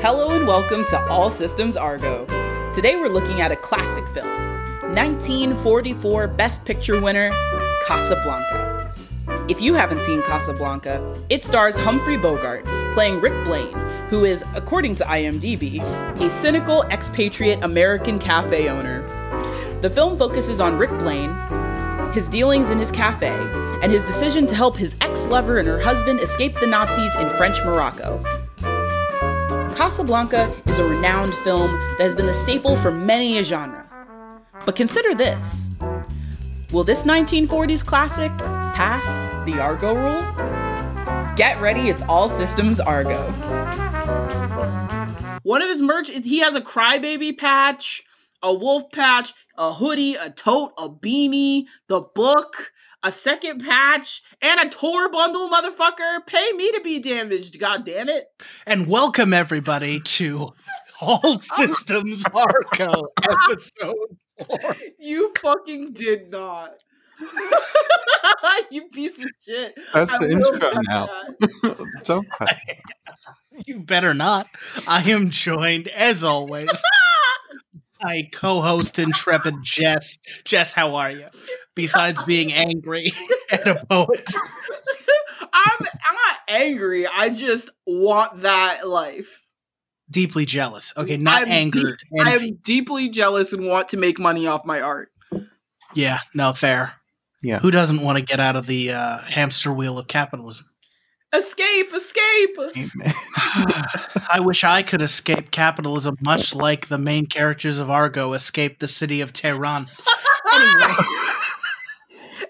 Hello and welcome to All Systems Argo. Today we're looking at a classic film 1944 Best Picture winner, Casablanca. If you haven't seen Casablanca, it stars Humphrey Bogart playing Rick Blaine, who is, according to IMDb, a cynical expatriate American cafe owner. The film focuses on Rick Blaine, his dealings in his cafe, and his decision to help his ex lover and her husband escape the Nazis in French Morocco. Casablanca is a renowned film that has been the staple for many a genre. But consider this Will this 1940s classic pass the Argo rule? Get ready, it's all systems Argo. One of his merch, he has a crybaby patch, a wolf patch, a hoodie, a tote, a beanie, the book, a second patch, and a tour bundle, motherfucker. Pay me to be damaged, god damn it. And welcome everybody to All oh. Systems Argo episode four. You fucking did not. you piece of shit. That's I the intro now. that. Don't cut. You better not. I am joined, as always, by co-host intrepid Jess. Jess, how are you? Besides being angry at a poet. I'm I'm not angry. I just want that life. Deeply jealous. Okay, not I'm angered. deep- I am deeply jealous and want to make money off my art. yeah, no, fair. Yeah. Who doesn't want to get out of the uh, hamster wheel of capitalism? Escape, escape. Amen. I wish I could escape capitalism, much like the main characters of Argo escaped the city of Tehran. Anyway,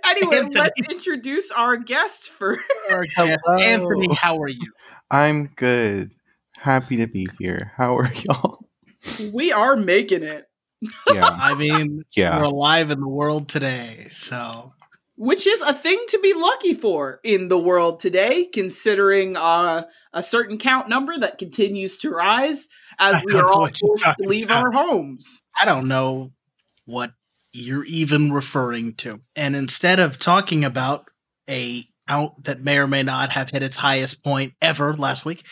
Anyway, Anthony. let's introduce our guest for our guest, Hello. Anthony, how are you? I'm good. Happy to be here. How are y'all? we are making it. Yeah. I mean, Yeah. we're alive in the world today, so Which is a thing to be lucky for in the world today, considering uh, a certain count number that continues to rise as we are all forced to leave about. our homes. I don't know what you're even referring to. And instead of talking about a count that may or may not have hit its highest point ever last week,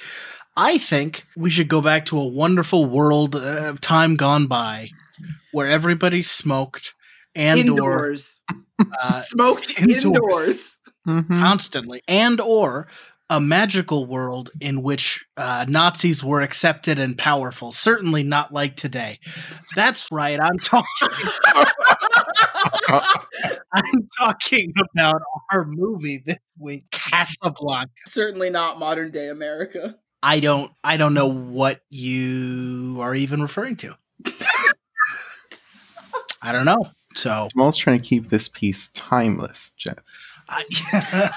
I think we should go back to a wonderful world of time gone by where everybody smoked and or indoors. Uh, Smoked indoors. indoors. Mhm. constantly and or a magical world in which uh, Nazis were accepted and powerful. Certainly not like today. That's right. I'm talking. I'm talking about our movie this week, Casablanca. Certainly not modern day America. I don't. I don't know what you are even referring to. I don't know. So Jamal's trying to keep this piece timeless, Jess. I,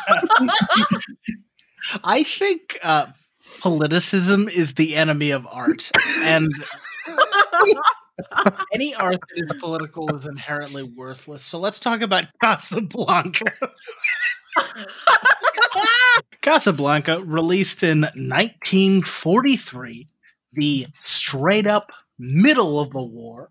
I think uh, politicism is the enemy of art, and any art that is political is inherently worthless. So let's talk about Casablanca. Casablanca, released in 1943, the straight up middle of the war.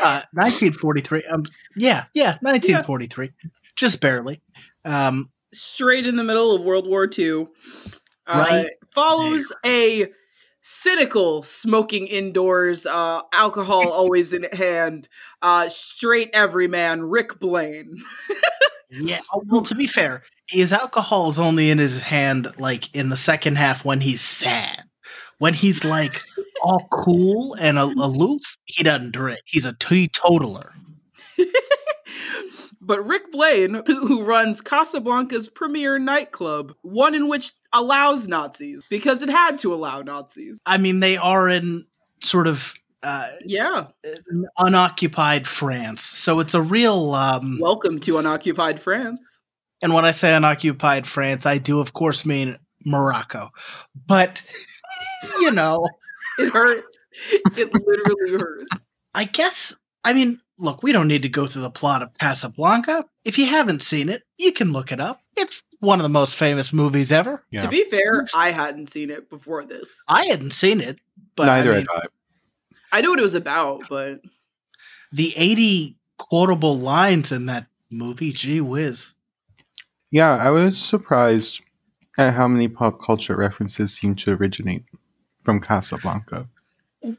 Uh, 1943. Um, yeah, yeah, 1943. Just barely. Um, Straight in the middle of World War II. Uh, Right follows a cynical smoking indoors, uh, alcohol always in hand, uh, straight everyman Rick Blaine. yeah. oh, Well, to be fair, his alcohol is only in his hand like in the second half when he's sad. When he's like all cool and aloof, he doesn't drink. He's a teetotaler. But Rick Blaine, who runs Casablanca's premier nightclub, one in which allows Nazis because it had to allow Nazis. I mean, they are in sort of uh, Yeah. unoccupied France, so it's a real. Um, Welcome to unoccupied France. and when I say unoccupied France, I do, of course, mean Morocco. But you know, It hurts. It literally hurts. I guess. I mean, look, we don't need to go through the plot of Casablanca. If you haven't seen it, you can look it up. It's one of the most famous movies ever. Yeah. To be fair, I hadn't seen it before this. I hadn't seen it, but Neither I mean, had I. I knew what it was about, but the 80 quotable lines in that movie, gee whiz. Yeah, I was surprised at how many pop culture references seem to originate from Casablanca.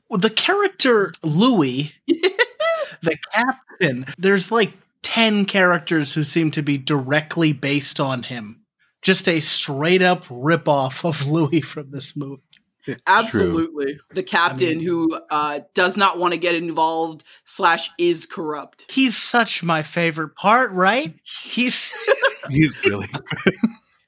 The character Louis, the captain, there's like 10 characters who seem to be directly based on him. Just a straight up ripoff of Louis from this movie. Absolutely. The captain mean- who uh, does not want to get involved slash is corrupt. He's such my favorite part, right? He's He's really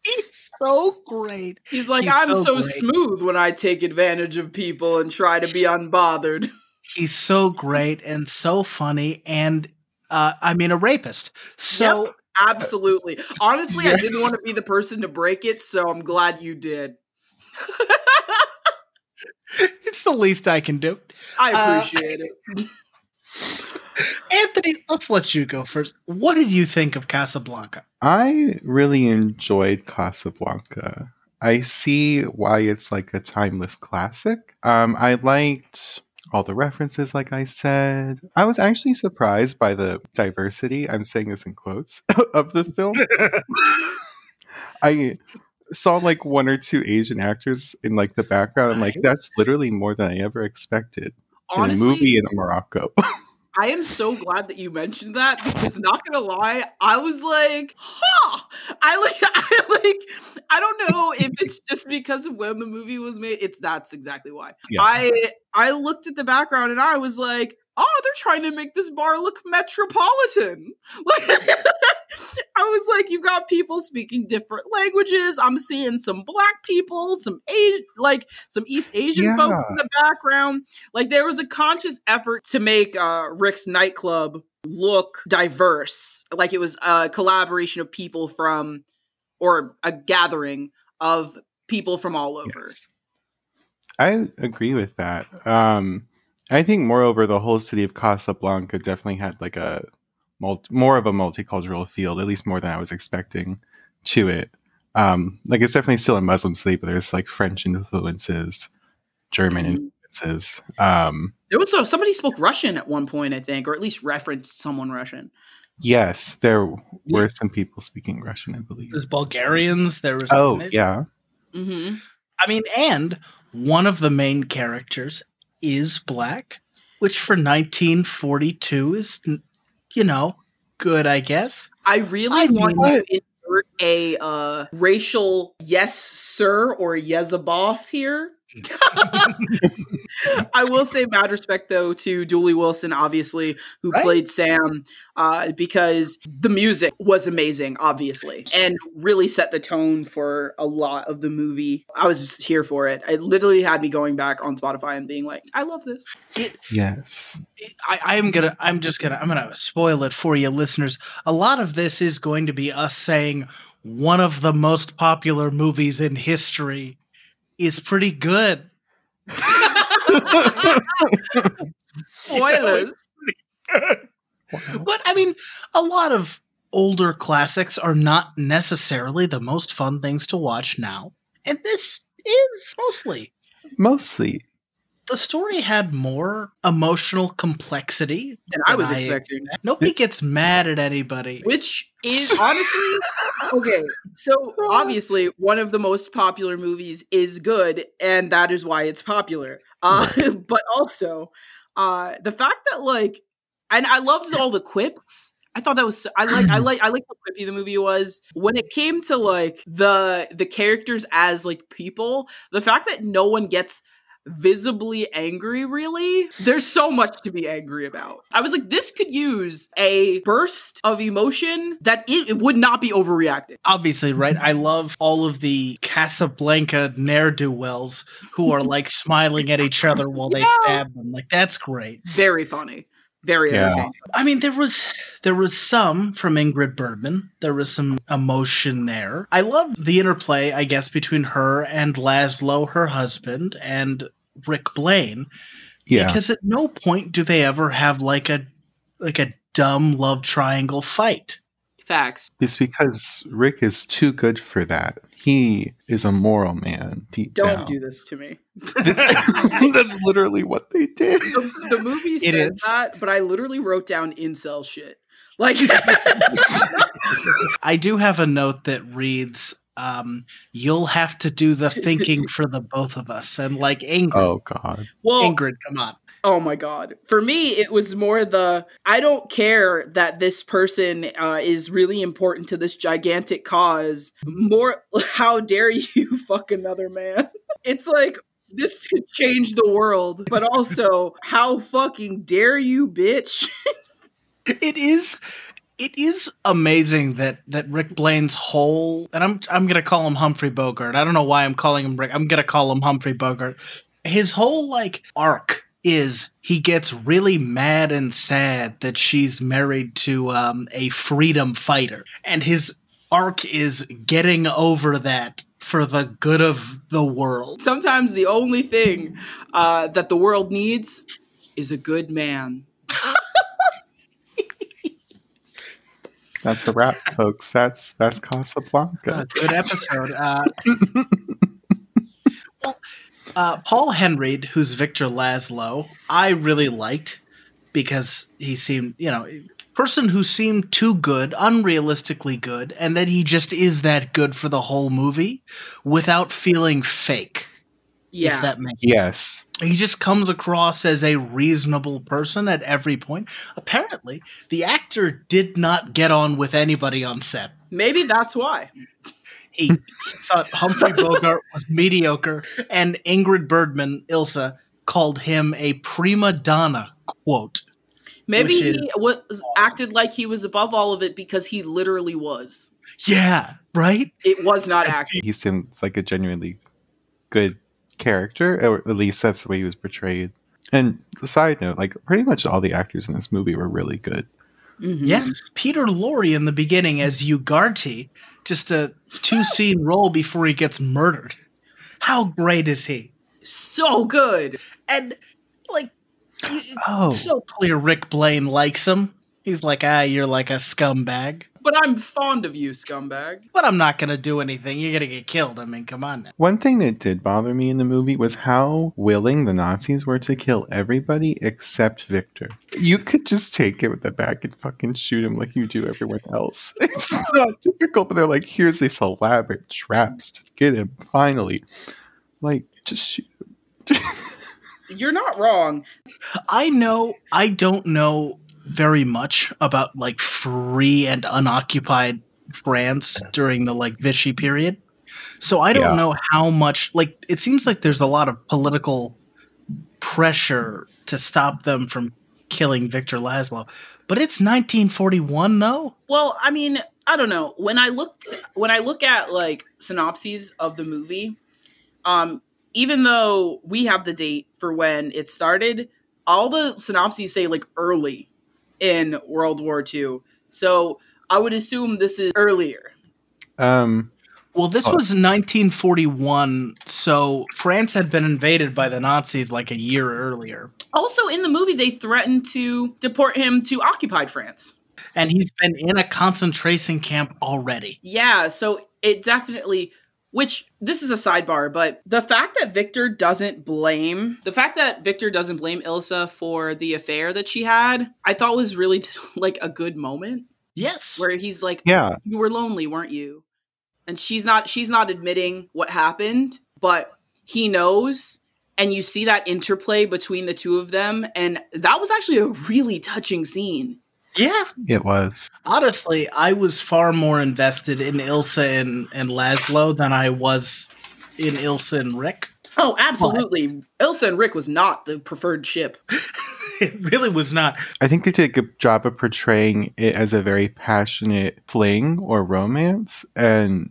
he's so great. He's like, He's I'm so so, smooth when I take advantage of people and try to be unbothered. He's so great and so funny and uh I mean a rapist. So Yep. Absolutely. Honestly, I didn't want to be the person to break it, so I'm glad you did. it's the least I can do. I Uh, appreciate it. Anthony, let's let you go first. What did you think of Casablanca? I really enjoyed Casablanca. I see why it's like a timeless classic. Um, I liked all the references, like I said. I was actually surprised by the diversity, I'm saying this in quotes, of the film. I saw like one or two Asian actors in like the background. I'm like, that's literally more than I ever expected in a movie in Morocco. I am so glad that you mentioned that because not gonna lie, I was like, huh. I like I like I don't know if it's just because of when the movie was made. It's that's exactly why. Yeah. I I looked at the background and I was like, oh, they're trying to make this bar look metropolitan. Like I was like, you've got people speaking different languages. I'm seeing some black people, some Asian, like some East Asian folks in the background. Like there was a conscious effort to make uh, Rick's nightclub look diverse. Like it was a collaboration of people from, or a gathering of people from all over. Yes. I agree with that. Um, I think, moreover, the whole city of Casablanca definitely had like a mul- more of a multicultural field, at least more than I was expecting to it. Um, like it's definitely still a Muslim city, but there's like French influences, German Mhm. influences. Um, There was so somebody spoke Russian at one point, I think, or at least referenced someone Russian. yes, there were Yeah. some people speaking Russian, I believe. There's Bulgarians, there was Oh, yeah. hmm I mean, and one of the main characters is black, which for 1942 is, you know, good, I guess. I really I want to insert a uh, racial yes sir or yes a boss here. I will say mad respect though to Dooley Wilson, obviously, who Right. played Sam, uh, because the music was amazing, obviously, and really set the tone for a lot of the movie. I was just here for it. It literally had me going back on Spotify and being like, I love this. Yes. I, I am gonna. I'm just gonna. I'm gonna spoil it for you, listeners. A lot of this is going to be us saying one of the most popular movies in history is pretty good. Spoilers. But I mean, a lot of older classics are not necessarily the most fun things to watch now, and this is mostly. Mostly. The story had more emotional complexity than I was expecting. expect. Nobody gets mad at anybody. which is honestly okay. So obviously, one of the most popular movies is good, and that is why it's popular. Uh, but also, uh, the fact that like, and I loved all the quips. I thought that was so- I like I like I like how quippy the movie was when it came to like the the characters as like people. The fact that no one gets visibly angry really there's so much to be angry about i was like this could use a burst of emotion that it, it would not be overreacted obviously, right? I love all of the Casablanca ne'er do wells who are like smiling at each other while they stab them. Like that's great. very funny very Yeah. entertaining I mean, there was there was some from Ingrid Bergman. There was some emotion there. I love the interplay, I guess, between her and Laszlo, her husband, and Rick Blaine. Yeah. Because at no point do they ever have like a like a dumb love triangle fight. facts It's because Rick is too good for that. He is a moral man deep don't down. do this to me This- that's literally what they did. the, the movie It said is. that but i literally wrote down incel shit like I do have a note that reads um, "You'll have to do the thinking for the both of us," and like Ingrid, Oh God. Well, Ingrid, come on. Oh my god. For me, it was more the I don't care that this person uh, is really important to this gigantic cause. More, how dare you fuck another man? It's like this could change the world, but also how fucking dare you, bitch? It is. It is amazing that that Rick Blaine's whole and I'm I'm gonna call him Humphrey Bogart. I don't know why I'm calling him Rick. I'm gonna call him Humphrey Bogart. His whole like arc is he gets really mad and sad that she's married to um, a freedom fighter, and his arc is getting over that for the good of the world. Sometimes the only thing uh, that the world needs is a good man. That's a wrap, folks. That's that's Casablanca. Uh, good episode. Uh, well, uh, Paul Henreid, who's Victor Laszlo, I really liked because he seemed, you know, person who seemed too good, unrealistically good, and then he just is that good for the whole movie without feeling fake. Yeah. If that makes Yes. he just comes across as a reasonable person at every point. Apparently, the actor did not get on with anybody on set. Maybe that's why. He thought Humphrey Bogart was mediocre, and Ingrid Bergman, Ilsa, called him a prima donna. Quote. Maybe Which is he was acted like he was above all of it because he literally was. Yeah, right? It was not acting. He seems like a genuinely good character, or at least that's the way he was portrayed. And the side note, like pretty much all the actors in this movie were really good. Mhm. Yes, Peter Lorre in the beginning as Ugarte, just a two scene role before he gets murdered. How great is he? So good. And, like, Oh, it's so clear Rick Blaine likes him. He's like, ah, you're like a scumbag. But I'm fond of you, scumbag. But I'm not going to do anything. You're going to get killed. I mean, come on now. one thing that did bother me in the movie was how willing the Nazis were to kill everybody except Victor. You could just take him with the back and fucking shoot him like you do everyone else. It's not difficult, but they're like, here's these elaborate traps to get him finally. Like, just shoot. You're not wrong. I know, I don't know very much about like free and unoccupied France during the like Vichy period. So I don't Yeah. know how much, like, it seems like there's a lot of political pressure to stop them from killing Victor Laszlo. But it's 1941, though. Well, I mean, I don't know. When I looked when I look at like synopses of the movie, um, even though we have the date for when it started, all the synopses say like early in World War II. So I would assume this is earlier. Um, Well, this Oh. was 1941, so France had been invaded by the Nazis like a year earlier. Also, in the movie, they threatened to deport him to occupied France. And he's been in a concentration camp already. Yeah, so it definitely which this is a sidebar, but the fact that Victor doesn't blame the fact that Victor doesn't blame Ilsa for the affair that she had, I thought was really like a good moment Yes. where he's like, yeah, "You were lonely, weren't you?" And she's not she's not admitting what happened, but he knows and you see that interplay between the two of them and that was actually a really touching scene. Yeah. it was. Honestly, I was far more invested in Ilsa and, and Laszlo than I was in Ilsa and Rick. Oh, absolutely. Ilsa and Rick was not the preferred ship. It really was not. I think they did a good job of portraying it as a very passionate fling or romance, and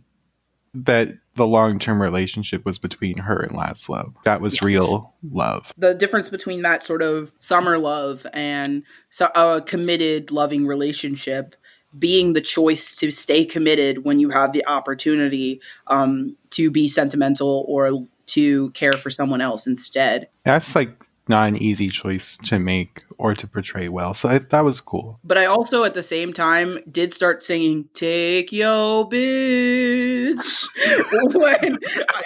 that the long term relationship was between her and Laszlo. That was Yes. real love. the difference between that sort of summer love and so, a committed loving relationship being the choice to stay committed when you have the opportunity um, to be sentimental or to care for someone else instead That's like not an easy choice to make or to portray well. So I, that was cool. but i also at the same time did start singing take yo bitch when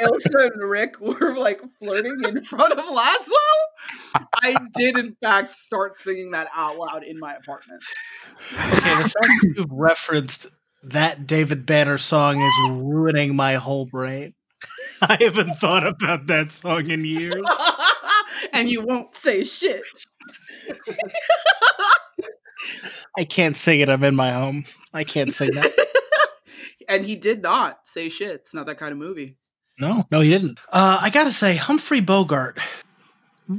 ilsa and rick were like flirting in front of laszlo i did in fact start singing that out loud in my apartment Okay, the fact that you've referenced that David Banner song is ruining my whole brain. I haven't thought about that song in years. and you won't say shit. I can't sing it. I'm in my home. I can't sing that. and he did not say shit. It's not that kind of movie. No, no, he didn't. Uh, I gotta say, Humphrey Bogart.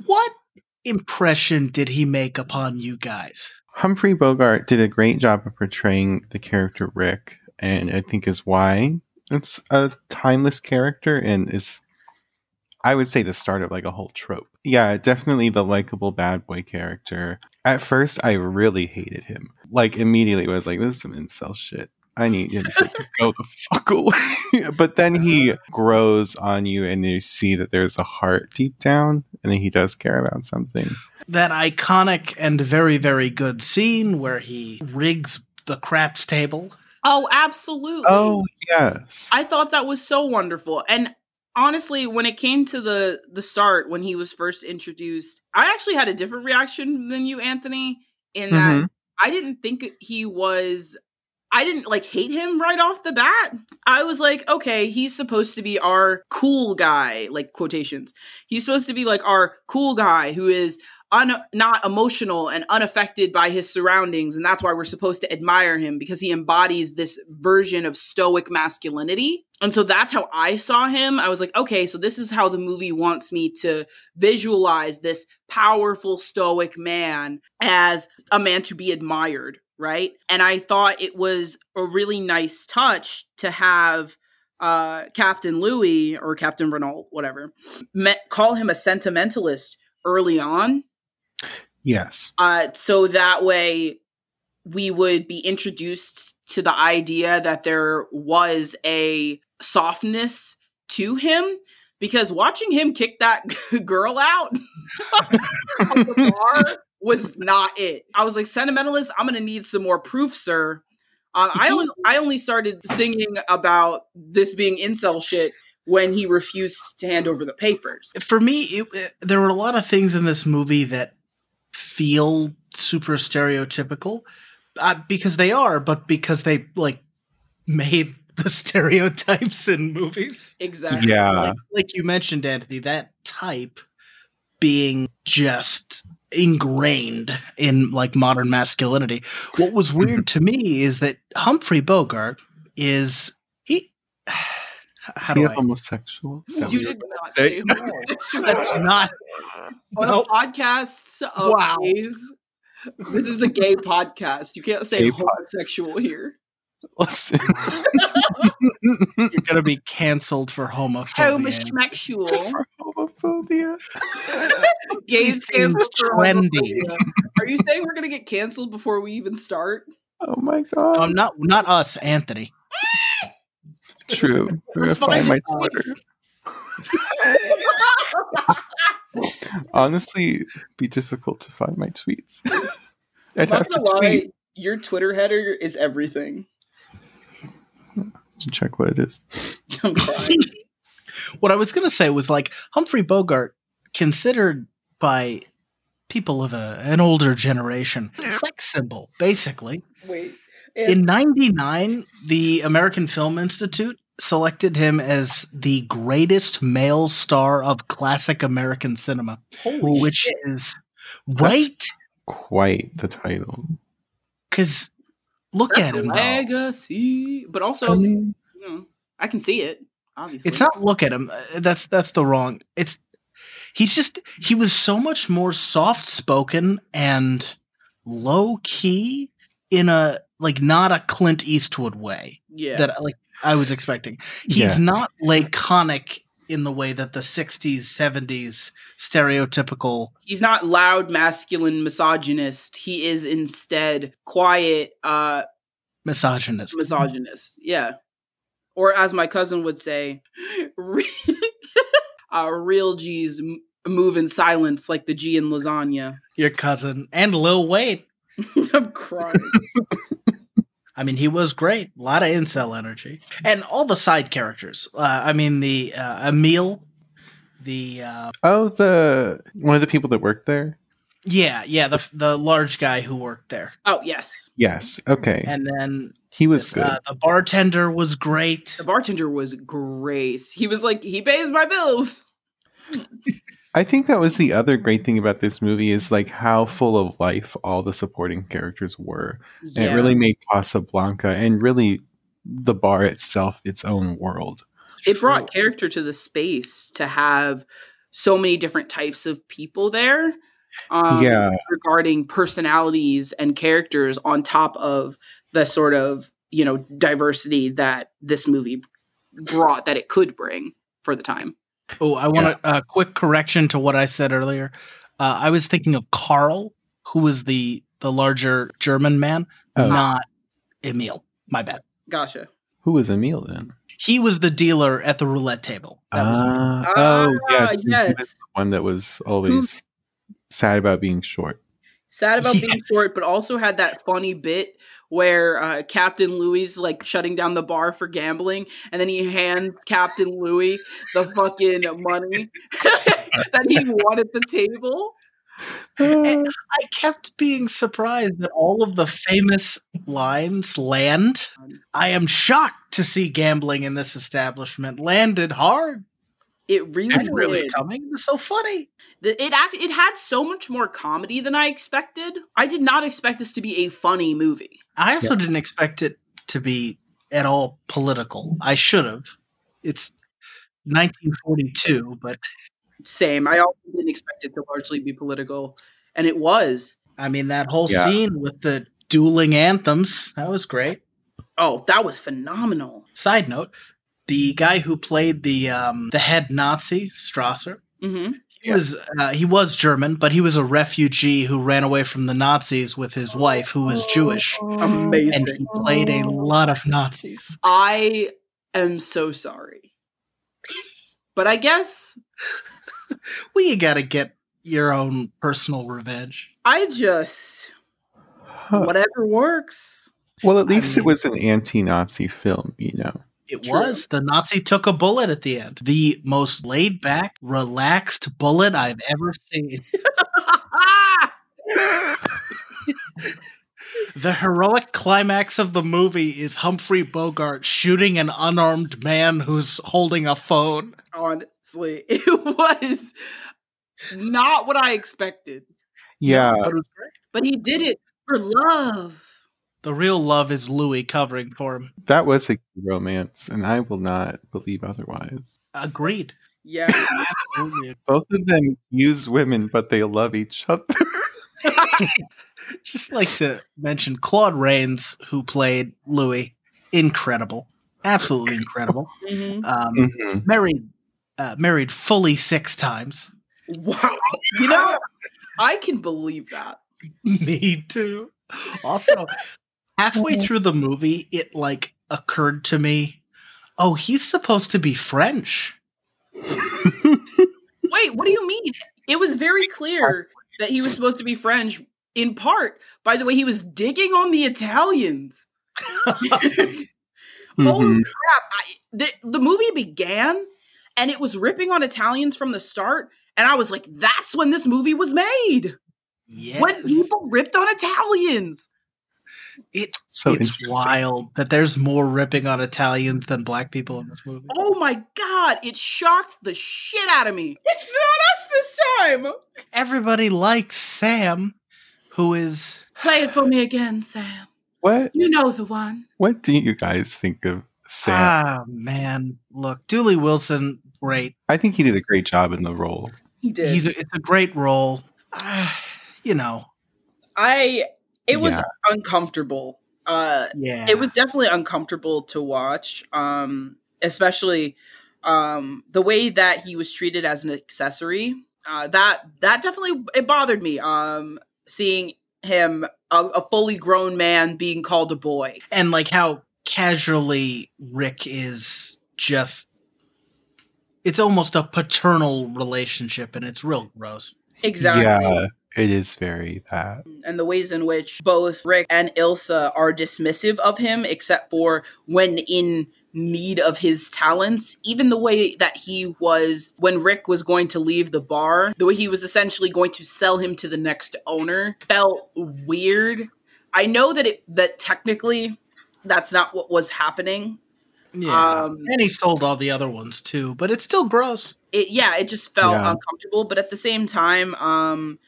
What impression did he make upon you guys? Humphrey Bogart did a great job of portraying the character Rick, and I think is why it's a timeless character and is, I would say, the start of like a whole trope. Yeah, definitely the likable bad boy character. At first, I really hated him. Like immediately, was like, "This is some incel shit." I need him to go the fuck away. but then he grows on you, and you see that there's a heart deep down, and he does care about something. That iconic and very, very good scene where he rigs the craps table. Oh, absolutely. Oh, yes. I thought that was so wonderful. And honestly, when it came to the the start when he was first introduced, I actually had a different reaction than you, Anthony, in that Mhm. I didn't think he was I didn't like hate him right off the bat. I was like, okay, he's supposed to be our cool guy, like quotations. He's supposed to be like our cool guy who is un- not emotional and unaffected by his surroundings and that's why we're supposed to admire him because he embodies this version of stoic masculinity. And so that's how I saw him. I was like, okay, so this is how the movie wants me to visualize this powerful stoic man as a man to be admired, right? And I thought it was a really nice touch to have uh, Captain Louis or Captain Renault, whatever, met, call him a sentimentalist early on Yes. uh, so that way we would be introduced to the idea that there was a softness to him because watching him kick that girl out of the bar was not it. I was like, sentimentalist, I'm gonna need some more proof, sir. Uh, I only I only started singing about this being incel shit when he refused to hand over the papers. For me, it, it- there were a lot of things in this movie that feel super stereotypical uh, because they are, but because they like made the stereotypes in movies. Exactly. Yeah. like, like you mentioned, Anthony, that type being just ingrained in like modern masculinity. What was weird to me is that Humphrey Bogart is he. How Is he do a I? homosexual? Is You did not say homosexual. That's not. on Nope. a podcast of Wow. gays. This is a gay podcast. You can't say Gay pod- homosexual here. Listen. You're gonna be canceled for homophobia. Homosexual. For homophobia. Gays He seems canceled trendy. Are you saying we're gonna get canceled before we even start? Oh my god. No, not not us, Anthony. True. We're gonna find find my his Twitter. Honestly, be difficult to find my tweets. I'd I'm have not to gonna lie, tweet your Twitter header is everything. to check what it is. I'm crying. What I was gonna say was like Humphrey Bogart, considered by people of a, an older generation, sex symbol, basically. Wait. In '99, the American Film Institute selected him as the greatest male star of classic American cinema, Holy which shit. is right Quite the title. because look That's at him. though. legacy. But also, I you know, I can see it. Obviously, It's not look at him. uh, That's that's the wrong. It's he's just he was so much more soft spoken and low key in a like not a Clint Eastwood way Yeah. that like I was expecting. He's Yes. not laconic in the way that the 60s 70s stereotypical he's not loud, masculine, misogynist. He is instead quiet, uh, misogynist. misogynist. Yeah. Or as my cousin would say, re- uh, real G's m- move in silence like the G in lasagna. Your cousin and Lil Wayne. I'm crying. I mean, he was great. A lot of incel energy, and all the side characters. Uh, I mean, the uh, Emil, the uh, oh, the one of the people that worked there. yeah, yeah, the the large guy who worked there, oh, yes. Yes. Okay. and then He was good. Uh, the bartender was great. The bartender was great. He was like, he pays my bills. I think that was the other great thing about this movie is like how full of life all the supporting characters were. And it really made Casablanca and really the bar itself its own world. it brought character to the space to have so many different types of people there. Um, Yeah. regarding personalities and characters on top of the sort of you know diversity that this movie brought that it could bring for the time. Oh, I want a, a quick correction to what I said earlier. Uh, I was thinking of Carl, who was the the larger German man, Oh. not Emil. My bad. Gotcha. Who was Emil then? He was the dealer at the roulette table. That was Ah, Ah, oh, yes. yes. The one that was always sad about being short. Sad about being short, but also had that funny bit where uh, Captain Louis like shutting down the bar for gambling, and then he hands Captain Louis the fucking money that he won at the table. And I kept being surprised that all of the famous lines land. I am shocked to see gambling in this establishment landed hard. It really, I really did. coming. It was so funny. It act it had so much more comedy than I expected. I did not expect this to be a funny movie. I also didn't expect it to be at all political. I should have. It's 1942, but Same. I also didn't expect it to largely be political, and it was. I mean that whole Yeah. scene with the dueling anthems that was great. Oh, that was phenomenal. Side note: the guy who played the um, the head Nazi Strasser, hmm he was uh, he was German, but he was a refugee who ran away from the Nazis with his wife, who was Jewish, Amazing. and he played a lot of Nazis. I am so sorry, but I guess Well, you got to get your own personal revenge. I just Huh. whatever works. Well, at least mean- it was an anti-Nazi film, you know. It True. was. The Nazi took a bullet at the end. The most laid back, relaxed bullet I've ever seen. The heroic climax of the movie is Humphrey Bogart shooting an unarmed man who's holding a phone. Honestly, it was not what I expected, Yeah, But it was great. but he did it for love. The real love is Louis covering for him. that was a romance, and I will not believe otherwise. Agreed. Yeah. Both of them use women, but they love each other. Just like to mention Claude Rains, who played Louis. Incredible. Absolutely incredible. Mhm. Um, Mhm. married uh, married fully six times. Wow. You know, I can believe that. Me too. Also, halfway Mhm. through the movie, it like occurred to me, oh, he's supposed to be French. Wait, what do you mean? It was very clear that he was supposed to be French, in part by the way he was digging on the Italians. Holy Mhm. crap! I, the, the movie began and it was ripping on Italians from the start, and I was like, "That's when this movie was made. Yes. When people ripped on Italians." It, So it's wild that there's more ripping on Italians than black people in this movie. Oh my god! It shocked the shit out of me. It's not us this time. Everybody likes Sam, who is Play it for me again, Sam. What You know the one. What do you guys think of Sam? ah man. Look, Dooley Wilson, great. I think he did a great job in the role. He did. He's a, it's a great role. Ah, you know, I it was Yeah. uncomfortable. Uh yeah. it was definitely uncomfortable to watch. Um especially um the way that he was treated as an accessory. Uh that that definitely it bothered me. Um seeing him a, a fully grown man being called a boy. and like how casually Rick is just it's almost a paternal relationship and it's real gross. Exactly. Yeah, it is very that. and the ways in which both Rick and Ilsa are dismissive of him, except for when in need of his talents. Even the way that he was, when Rick was going to leave the bar, the way he was essentially going to sell him to the next owner felt weird. I know that it, that technically that's not what was happening. Yeah. Um, and he sold all the other ones too, but it's still gross. it yeah it just felt Yeah. uncomfortable but at the same time um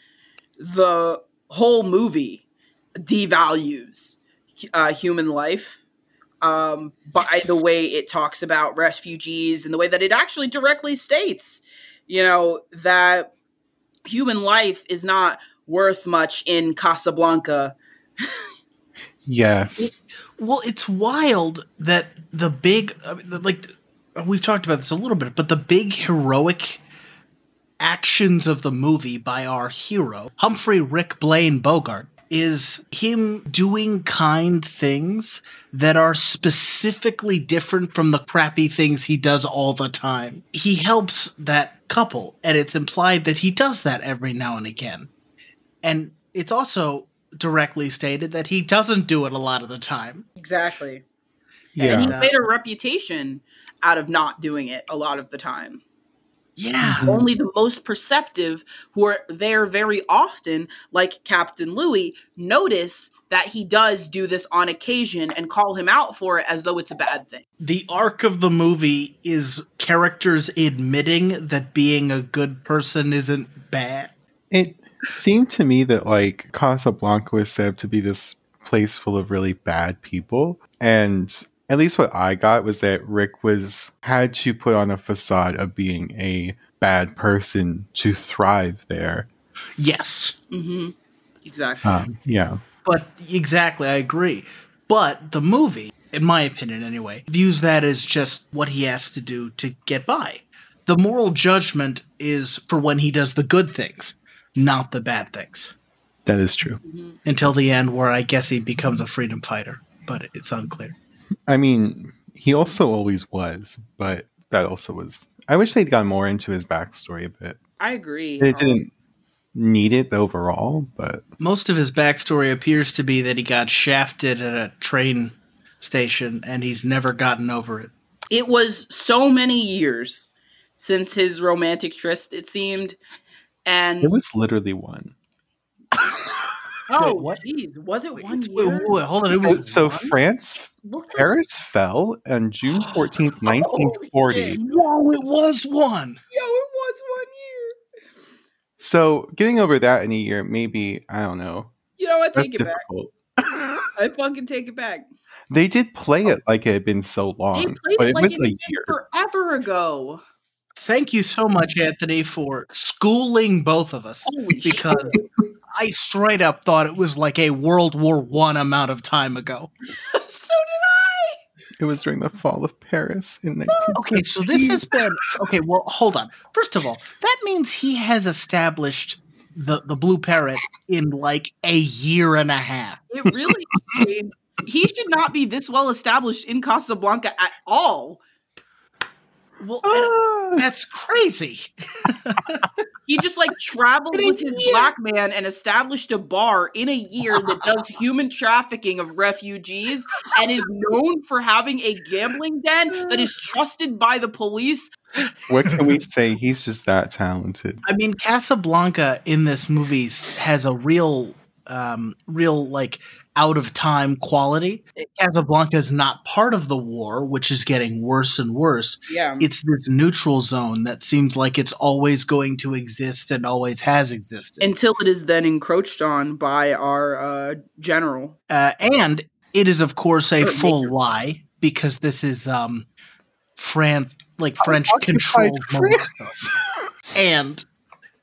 the whole movie devalues uh, human life um by Yes. the way it talks about refugees and the way that it actually directly states you know that human life is not worth much in casablanca Yes. Well, it's wild that the big, I mean, like, we've talked about this a little bit, but the big heroic actions of the movie by our hero, Humphrey Rick Blaine Bogart, is him doing kind things that are specifically different from the crappy things he does all the time. He helps that couple, and it's implied that he does that every now and again. And it's also directly stated that he doesn't do it a lot of the time. exactly Yeah. and he's Uh, made a reputation out of not doing it a lot of the time Yeah. Only the most perceptive who are there very often like captain louis notice that he does do this on occasion and call him out for it as though it's a bad thing The arc of the movie is characters admitting that being a good person isn't bad. It seemed to me that like Casablanca was set up to be this place full of really bad people. And at least what I got was that Rick was had to put on a facade of being a bad person to thrive there. Yes. mm-hmm exactly Um, yeah. But exactly, I agree. But the movie, in my opinion anyway, views that as just what he has to do to get by. The moral judgment is for when he does the good things, not the bad things. That is true. Until the end, where I guess he becomes a freedom fighter, but it's unclear. I mean, he also always was, but that also was. I wish they'd gone more into his backstory a bit. i agree It Um, didn't need it overall, but Most of his backstory appears to be that he got shafted at a train station and he's never gotten over it. it was so many years since his romantic tryst it seemed and it was literally one. oh Wait, what? jeez was it one Wait, wait, year wait, hold on. It So, was so one? France, Paris fell on June fourteenth, oh, nineteen forty. Whoa, it was one. yo it was one year So getting over that in a year, maybe I don't know. you know what That's take it back i fucking take it back They did play oh. it like it had been so They long, played but it it like was it a year. forever ago. Thank you so much, Anthony, for schooling both of us Holy because I straight up thought it was like a World War One amount of time ago. so did I. It was during the fall of Paris in Okay, so this has been okay. Well, hold on. First of all, that means he has established the the blue parrot in like a year and a half. It really. I mean, he should not be this well established in Casablanca at all. Well, and that's crazy. He just like traveled with his year. black man and established a bar in a year that does human trafficking of refugees and is known for having a gambling den that is trusted by the police. what can we say? He's just that talented. I mean, Casablanca in this movie has a real, um, real like out of time quality. Casablanca is not part of the war, which is getting worse and worse. Yeah. It's this neutral zone that seems like it's always going to exist and always has existed. Until it is then encroached on by our uh, general. uh, and it is, of course, a full lie because this is um, France, like French controlled France. and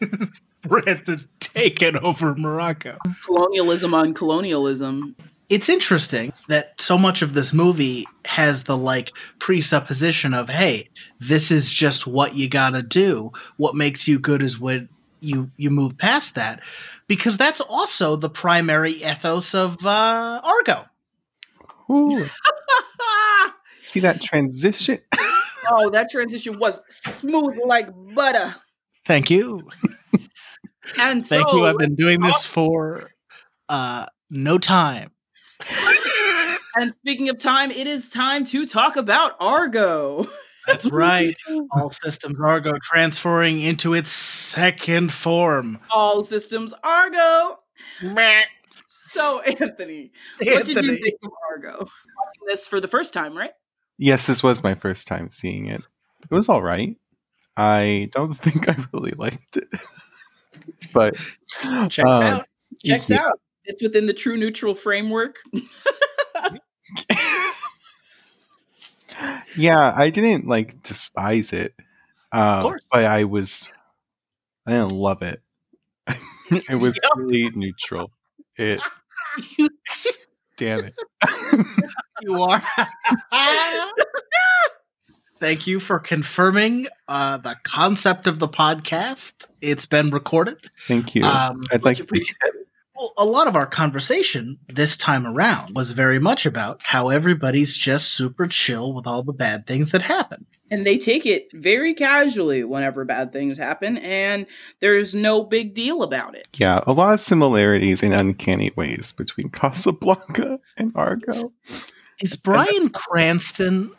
France has taken over Morocco. colonialism on colonialism. it's interesting that so much of this movie has the like presupposition of hey this is just what you gotta do what makes you good is when you you move past that because that's also the primary ethos of uh, argo Ooh, see that transition? oh, that transition was smooth like butter. thank you And thank so, you i've been doing this for uh no time and speaking of time, it is time to talk about Argo. that's right all systems argo transferring into its second form All systems Argo. So, Anthony, what did you think of Argo? Watching this for the first time, right? Yes, this was my first time seeing it. It was all right. I don't think I really liked it, but Checks um, out. Checks yeah. out. It's within the true neutral framework. yeah, I didn't like despise it, uh, course. but I was I didn't love it. it was Yep. really neutral. It damn it. You are. Thank you for confirming uh, the concept of the podcast. It's been recorded. Thank you. Um, I'd Much like appreciated. well, a lot of our conversation this time around was very much about how everybody's just super chill with all the bad things that happen. And they take it very casually whenever bad things happen, and there's no big deal about it. yeah, a lot of similarities in uncanny ways between Casablanca and Argo. Is Bryan Cranston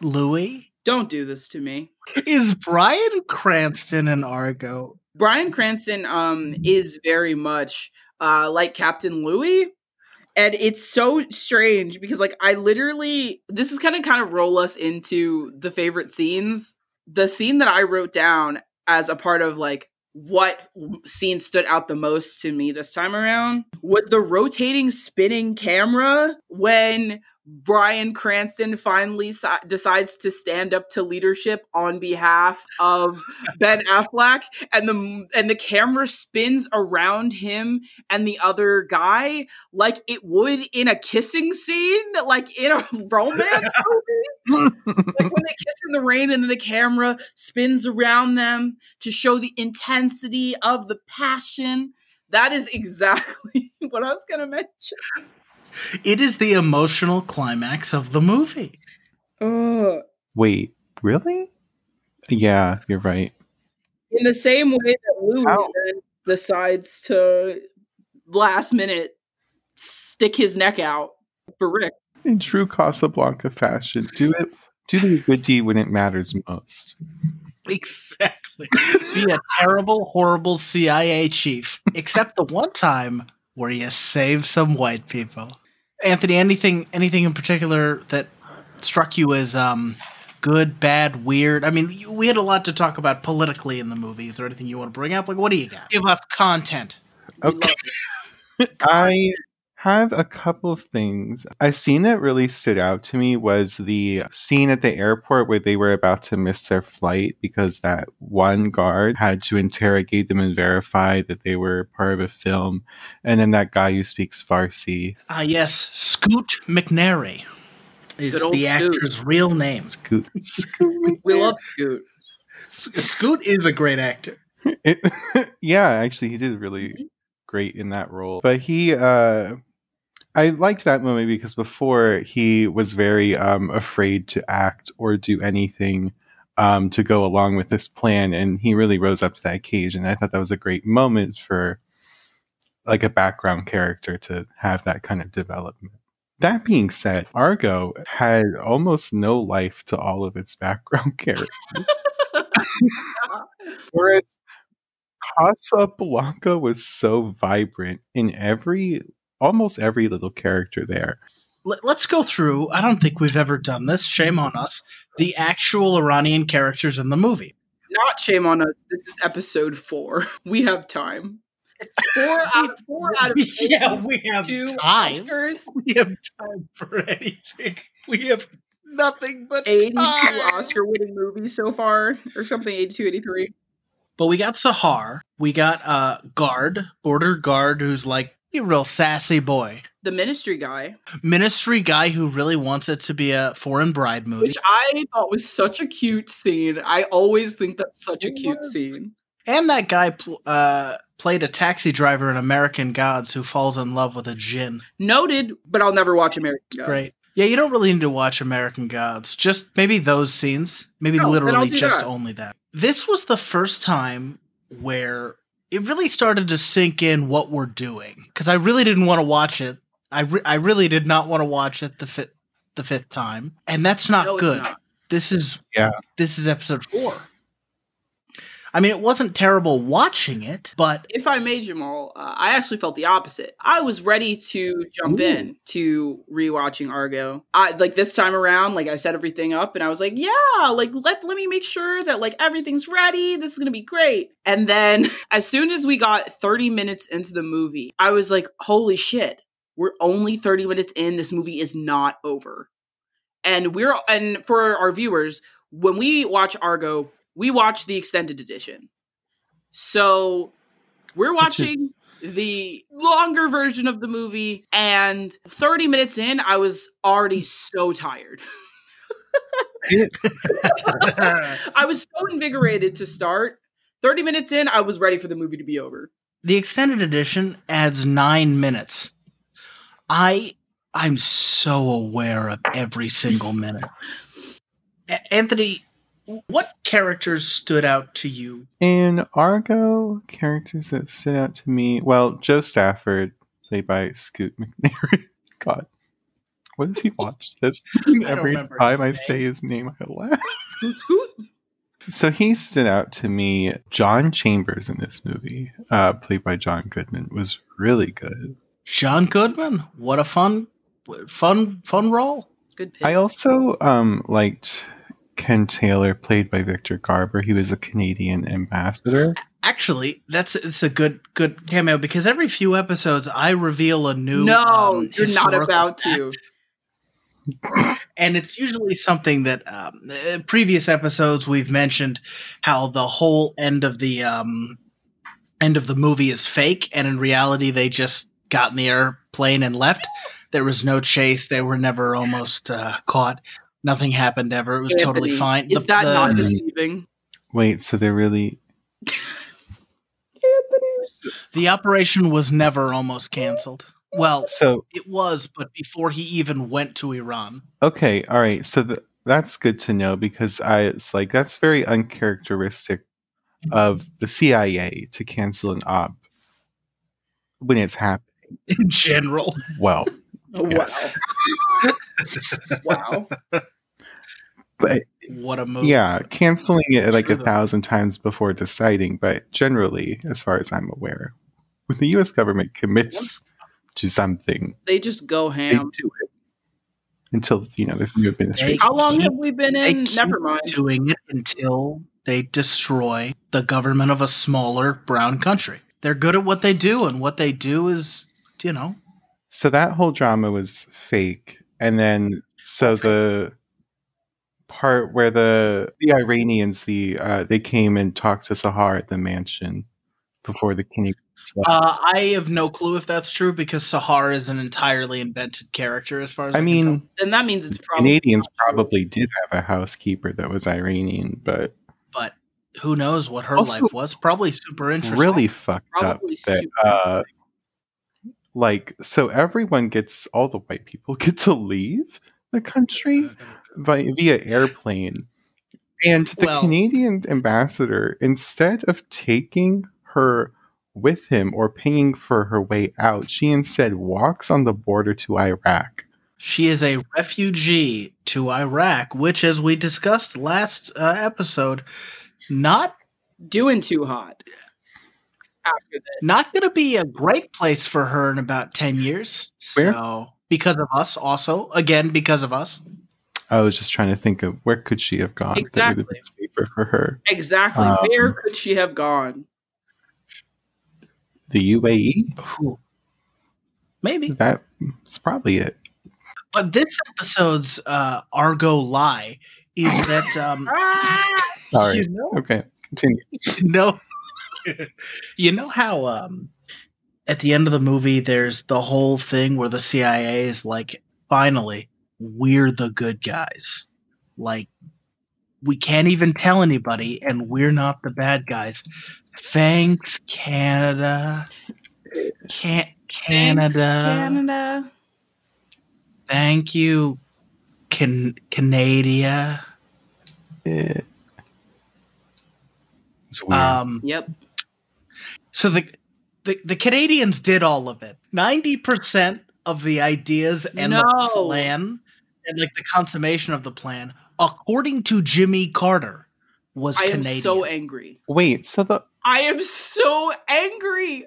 Louis? Don't do this to me. Is Bryan Cranston and Argo? Bryan Cranston um is very much uh like Captain Louis. And it's so strange because like I literally this is kind of kind of roll us into the favorite scenes. The scene that I wrote down as a part of like what scene stood out the most to me this time around was the rotating spinning camera when Bryan Cranston finally si- decides to stand up to leadership on behalf of Ben Affleck and the and the camera spins around him and the other guy like it would in a kissing scene like in a romance movie. Like when they kiss in the rain and then the camera spins around them to show the intensity of the passion. That is exactly what I was going to mention It is the emotional climax of the movie. Ugh. Wait, really? Yeah, you're right. in the same way that Louis How? decides to last minute stick his neck out for Rick. In true Casablanca fashion, do it do the good deed when it matters most. Exactly. Be a terrible, horrible CIA chief, except the one time where you save some white people. Anthony, anything anything in particular that struck you as um good, bad, weird? I mean, you, we had a lot to talk about politically in the movie. Is there anything you want to bring up? Like, what do you got? Give us content. Okay. I have a couple of things. A scene that really stood out to me was the scene at the airport where they were about to miss their flight because that one guard had to interrogate them and verify that they were part of a film. And then that guy who speaks Farsi, Ah, yes, Scoot McNairy is the Scoot. actor's real name. Scoot. Scoot We love Scoot. S- Scoot is a great actor. It, yeah, actually, he did really great in that role. But he, uh, I liked that movie because before he was very um, afraid to act or do anything um, to go along with this plan, and he really rose up to that occasion. I thought that was a great moment for like a background character to have that kind of development. That being said, Argo had almost no life to all of its background characters. Whereas Casablanca was so vibrant in every almost every little character there. Let- Let's go through. I don't think we've ever done this. Shame on us. The actual Iranian characters in the movie. Not shame on us. This is episode four. We have time. Four out, four out of yeah, we have two time. Oscars. We have time for anything. We have nothing but 82 time. Oscar winning movies so far, or something 82, 83. But we got Sahar. We got uh guard, border guard, who's like a real sassy boy. The ministry guy, Ministry guy who really wants it to be a foreign bride movie. which I thought was such a cute scene. I always think that's such a cute scene. And that guy pl- uh, played a taxi driver in American Gods who falls in love with a djinn. Noted, but I'll never watch American Gods. Great. Yeah, you don't really need to watch American Gods. Just maybe those scenes. Maybe No, literally just that. only that. This was the first time where it really started to sink in what we're doing because I really didn't want to watch it. I re- I really did not want to watch it the fifth the fifth time, and that's not No, good. not. This is Yeah. This is episode four. I mean, it wasn't terrible watching it, but If I may, Jamal, uh, I actually felt the opposite. I was ready to jump Ooh. in to rewatching Argo. I like this time around, like I set everything up, and I was like, "Yeah, like let let me make sure that like everything's ready. This is gonna be great." And then, as soon as we got thirty minutes into the movie, I was like, "Holy shit! We're only thirty minutes in. This movie is not over." And we're and for our viewers, when we watch Argo, we watch the extended edition. So we're watching is- the longer version of the movie, and 30 minutes in, I was already so tired. I was so invigorated to start. 30 minutes in, I was ready for the movie to be over. the extended edition adds nine minutes. I I'm so aware of every single minute. Anthony, what characters stood out to you? In Argo, characters that stood out to me, well, Joe Stafford, played by Scoot McNairy. God, what if he watched this? Every time I say his name, I laugh. Scoot, scoot. So he stood out to me. John Chambers in this movie, uh, played by John Goodman, was really good. John Goodman. What a fun, fun, fun role. Good pick. I also um, liked Ken Taylor, played by Victor Garber. He was the Canadian ambassador. Actually, that's it's a good good cameo because every few episodes I reveal a new. no, um, you're not about to. and it's usually something that um, uh, previous episodes we've mentioned how the whole end of the um, end of the movie is fake, and in reality they just got in the airplane and left. There was no chase. They were never almost uh, caught. Nothing happened ever. It was totally Anthony, fine. Is The- that the- not Mm. deceiving? Wait, so they're really the operation was never almost canceled. Well, so it was, but before he even went to Iran. okay. All right, so th- that's good to know because I it's like that's very uncharacteristic of the CIA to cancel an op when it's happening. In general, Well, Oh, Yes. Wow. wow. But what a move! yeah, canceling it like True, a though. thousand times before deciding. But generally, as far as I'm aware, when the U.S. government commits to something, They just go they ham. do it until you know this new administration. How long keep- have we been in? Never mind. doing it until they destroy the government of a smaller brown country. They're good at what they do, and what they do is, you know, So that whole drama was fake, and then so the part where the the Iranians the uh, they came and talked to Sahar at the mansion before the Canadians uh, I have no clue if that's true because Sahar is an entirely invented character, as far as I, I mean, Then that means it's probably Canadians probably did have a housekeeper that was Iranian, but but who knows what her Also, life was? Probably super interesting. really fucked Probably up that uh, like so everyone gets all the white people get to leave the country via, via airplane and the Well- canadian ambassador instead of taking her with him or paying for her way out she instead walks on the border to iraq She is a refugee to Iraq, which, as we discussed last uh, episode, not doing too hot. Not going to be a great place for her in about 10 years. Where? So, because of us, also, again, because of us. I was just trying to think of where could she have gone that would have Exactly. been safer for her Exactly. Um, Where could she have gone? the uae Ooh. Maybe. that's probably it But this episode's uh, Argo lie is that, um, sorry you know, okay continue you know, you know how um, at the end of the movie, there's the whole thing where the CIA is like, finally, we're the good guys. Like, we can't even tell anybody, and we're not the bad guys. Thanks, Canada. Can't Canada. Thanks, Canada. Thank you, Can- Canada. Eh. it's weird Um, Yep. so the, the the Canadians did all of it. Ninety percent of the ideas and the No. plan and like the consummation of the plan, according to Jimmy Carter, was I am so angry. Wait, so the I am so angry.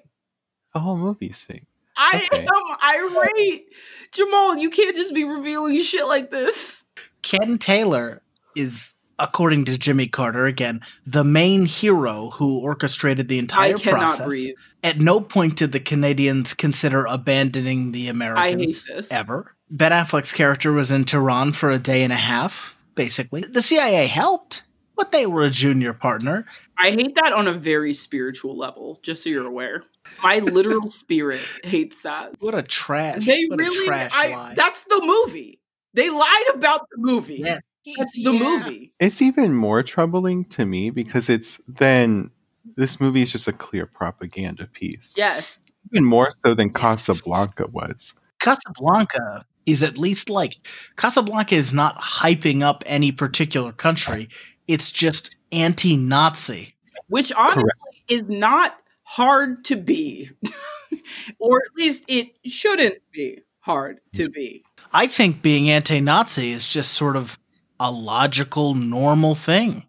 the whole movie's fake. I Okay. am irate. Jamal, you can't just be revealing shit like this. Ken Taylor is, according to Jimmy Carter, again, the main hero who orchestrated the I entire cannot process. breathe. At no point did the Canadians consider abandoning the I Americans hate this. ever. Ben Affleck's character was in Tehran for a day and a half, basically. The CIA helped, but they were a junior partner. I hate that on a very spiritual level, just so you're aware. My literal spirit hates that. What a trash! They what a really trash I lie. that's the movie. They lied about the movie. Yes. That's the Yeah. movie. It's even more troubling to me because it's then this movie is just a clear propaganda piece. Yes. Even more so than Casablanca was. Casablanca is at least like Casablanca is not hyping up any particular country. It's just anti-Nazi. Which honestly is not hard to be. or at least it shouldn't be hard to be. I think being anti-Nazi is just sort of a logical, normal thing.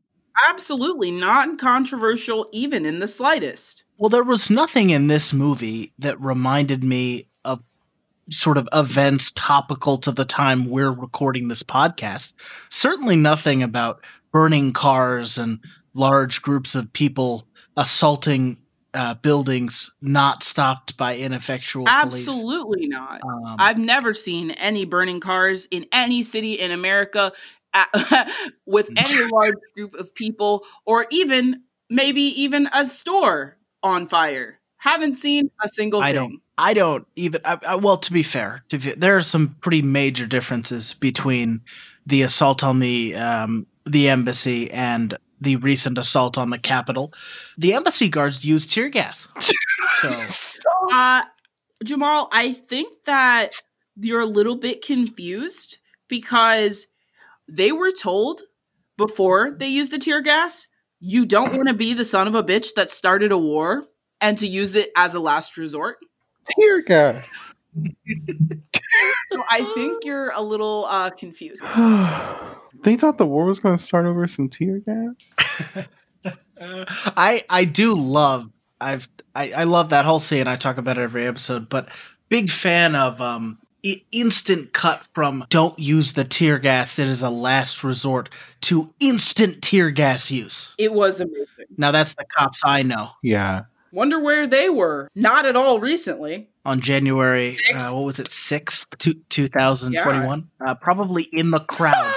Absolutely not controversial even in the slightest. Well, there was nothing in this movie that reminded me of sort of events topical to the time we're recording this podcast. Certainly nothing about burning cars and large groups of people assaulting uh, buildings not stopped by ineffectual police. Absolutely not. Um, I've never seen any burning cars in any city in America at, with any large group of people, or even maybe even a store on fire. Haven't seen a single I thing. don't. I don't even. I, I, well, to be fair, to be, there are some pretty major differences between the assault on the um, the embassy and the recent assault on the Capitol. The embassy guards used tear gas. so Uh, Jamal, I think that you're a little bit confused because they were told before they used the tear gas, you don't want to be the son of a bitch that started a war and to use it as a last resort. Tear gas. So I think you're a little uh, confused. they thought the war was going to start over some tear gas. I I do love I've I, I love that whole scene. I talk about it every episode, but big fan of um i- instant cut from don't use the tear gas it is a last resort to instant tear gas use. It was amazing. Now that's the cops I know. Yeah. Wonder where they were. Not at all recently. On January, uh, what was it, sixth, two thousand twenty-one? Uh, probably in the crowd.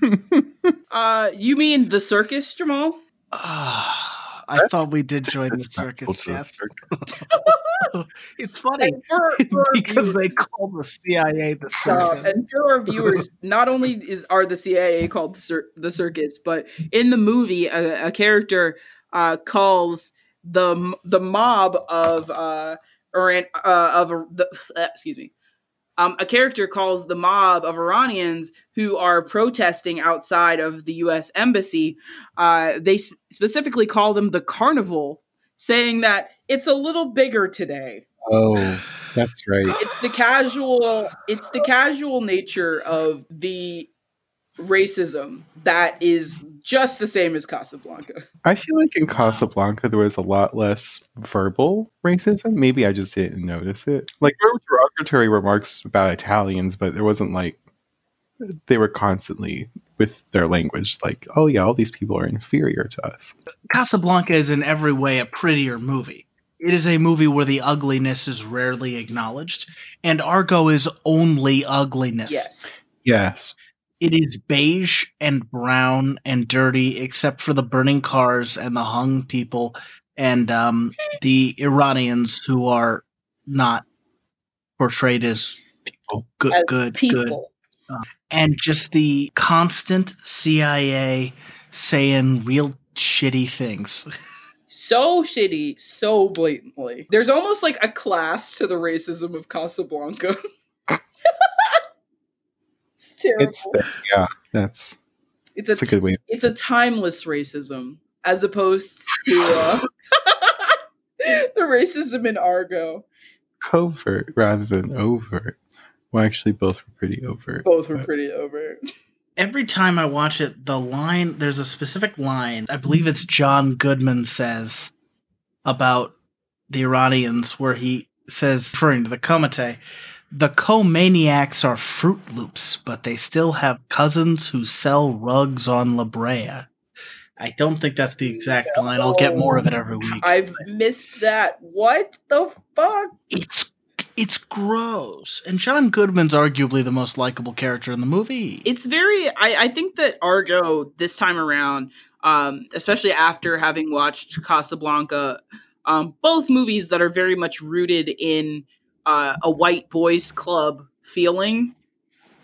uh, you mean the circus, Jamal? I That's thought we did join the circus. to Jess. it's funny And for, for because viewers- they call the CIA the Uh, circus. and for our viewers, not only is are the CIA called the, cir- the circus, but in the movie, a, a character uh, calls the the mob of uh, Iran uh, of the uh, excuse me. Um, a character calls the mob of Iranians who are protesting outside of the U.S. embassy. Uh, they s- specifically call them the carnival, saying that it's a little bigger today Oh, that's right. it's the casual it's the casual nature of the racism that is just the same as Casablanca. I feel like in Casablanca there was a lot less verbal racism. Maybe I just didn't notice it. Like there were derogatory remarks about Italians, but there wasn't like they were constantly with their language like, oh yeah, all these people are inferior to us. Casablanca is in every way a prettier movie. It is a movie where the ugliness is rarely acknowledged, and Argo is only ugliness. Yes. Yes. It is beige and brown and dirty, except for the burning cars and the hung people and um, the Iranians who are not portrayed as People. good, As good, good. people. And just the constant CIA saying real shitty things. So shitty, so blatantly. There's almost like a class to the racism of Casablanca. it's terrible. It's yeah, that's It's, a, that's a good way. it's a timeless racism as opposed to uh, the racism in Argo. Covert rather than overt. Well, actually, both were pretty overt. Both were but- pretty overt. every time I watch it, the line there's a specific line. I believe it's John Goodman says about the Iranians, where he says, referring to the Komite, the co-maniacs are Fruit Loops, but they still have cousins who sell rugs on La Brea. I don't think that's the exact line. I'll get more of it every week. I've missed that. What the fuck? It's it's gross. And John Goodman's arguably the most likable character in the movie. It's very. I, I think that Argo this time around, um, especially after having watched Casablanca, um, both movies that are very much rooted in uh, a white boys club feeling,